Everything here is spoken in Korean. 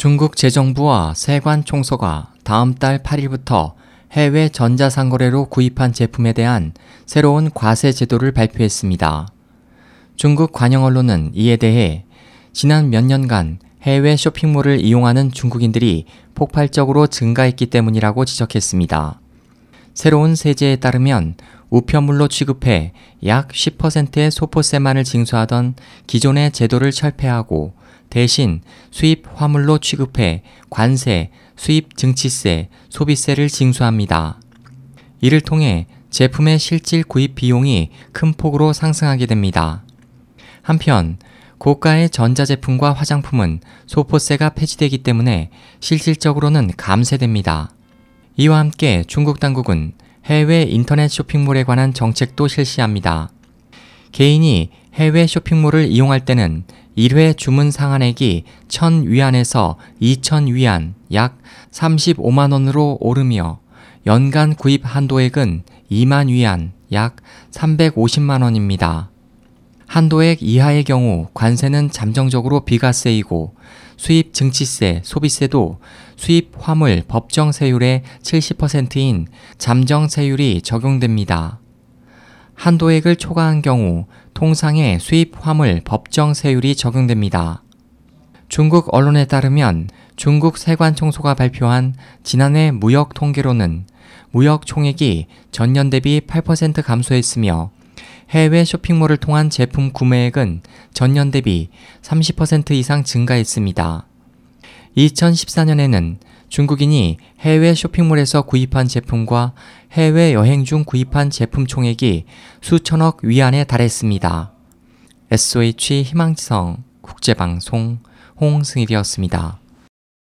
중국 재정부와 세관 총서가 다음 달 8일부터 해외 전자상거래로 구입한 제품에 대한 새로운 과세 제도를 발표했습니다. 중국 관영 언론은 이에 대해 지난 몇 년간 해외 쇼핑몰을 이용하는 중국인들이 폭발적으로 증가했기 때문이라고 지적했습니다. 새로운 세제에 따르면 우편물로 취급해 약 10%의 소포세만을 징수하던 기존의 제도를 철폐하고 대신 수입 화물로 취급해 관세, 수입 증치세, 소비세를 징수합니다. 이를 통해 제품의 실질 구입 비용이 큰 폭으로 상승하게 됩니다. 한편 고가의 전자제품과 화장품은 소포세가 폐지되기 때문에 실질적으로는 감세됩니다. 이와 함께 중국 당국은 해외 인터넷 쇼핑몰에 관한 정책도 실시합니다. 개인이 해외 쇼핑몰을 이용할 때는 1회 주문 상한액이 1000위안에서 2000위안 약 35만원으로 오르며 연간 구입 한도액은 2만 위안 약 350만원입니다. 한도액 이하의 경우 관세는 잠정적으로 비과세이고 수입 증치세, 소비세도 수입 화물 법정 세율의 70%인 잠정 세율이 적용됩니다. 한도액을 초과한 경우 통상의 수입 화물 법정 세율이 적용됩니다. 중국 언론에 따르면 중국 세관청소가 발표한 지난해 무역 통계로는 무역 총액이 전년 대비 8% 감소했으며 해외 쇼핑몰을 통한 제품 구매액은 전년 대비 30% 이상 증가했습니다. 2014년에는 중국인이 해외 쇼핑몰에서 구입한 제품과 해외 여행 중 구입한 제품 총액이 수천억 위안에 달했습니다. SOH 희망지성 국제방송 홍승일이었습니다.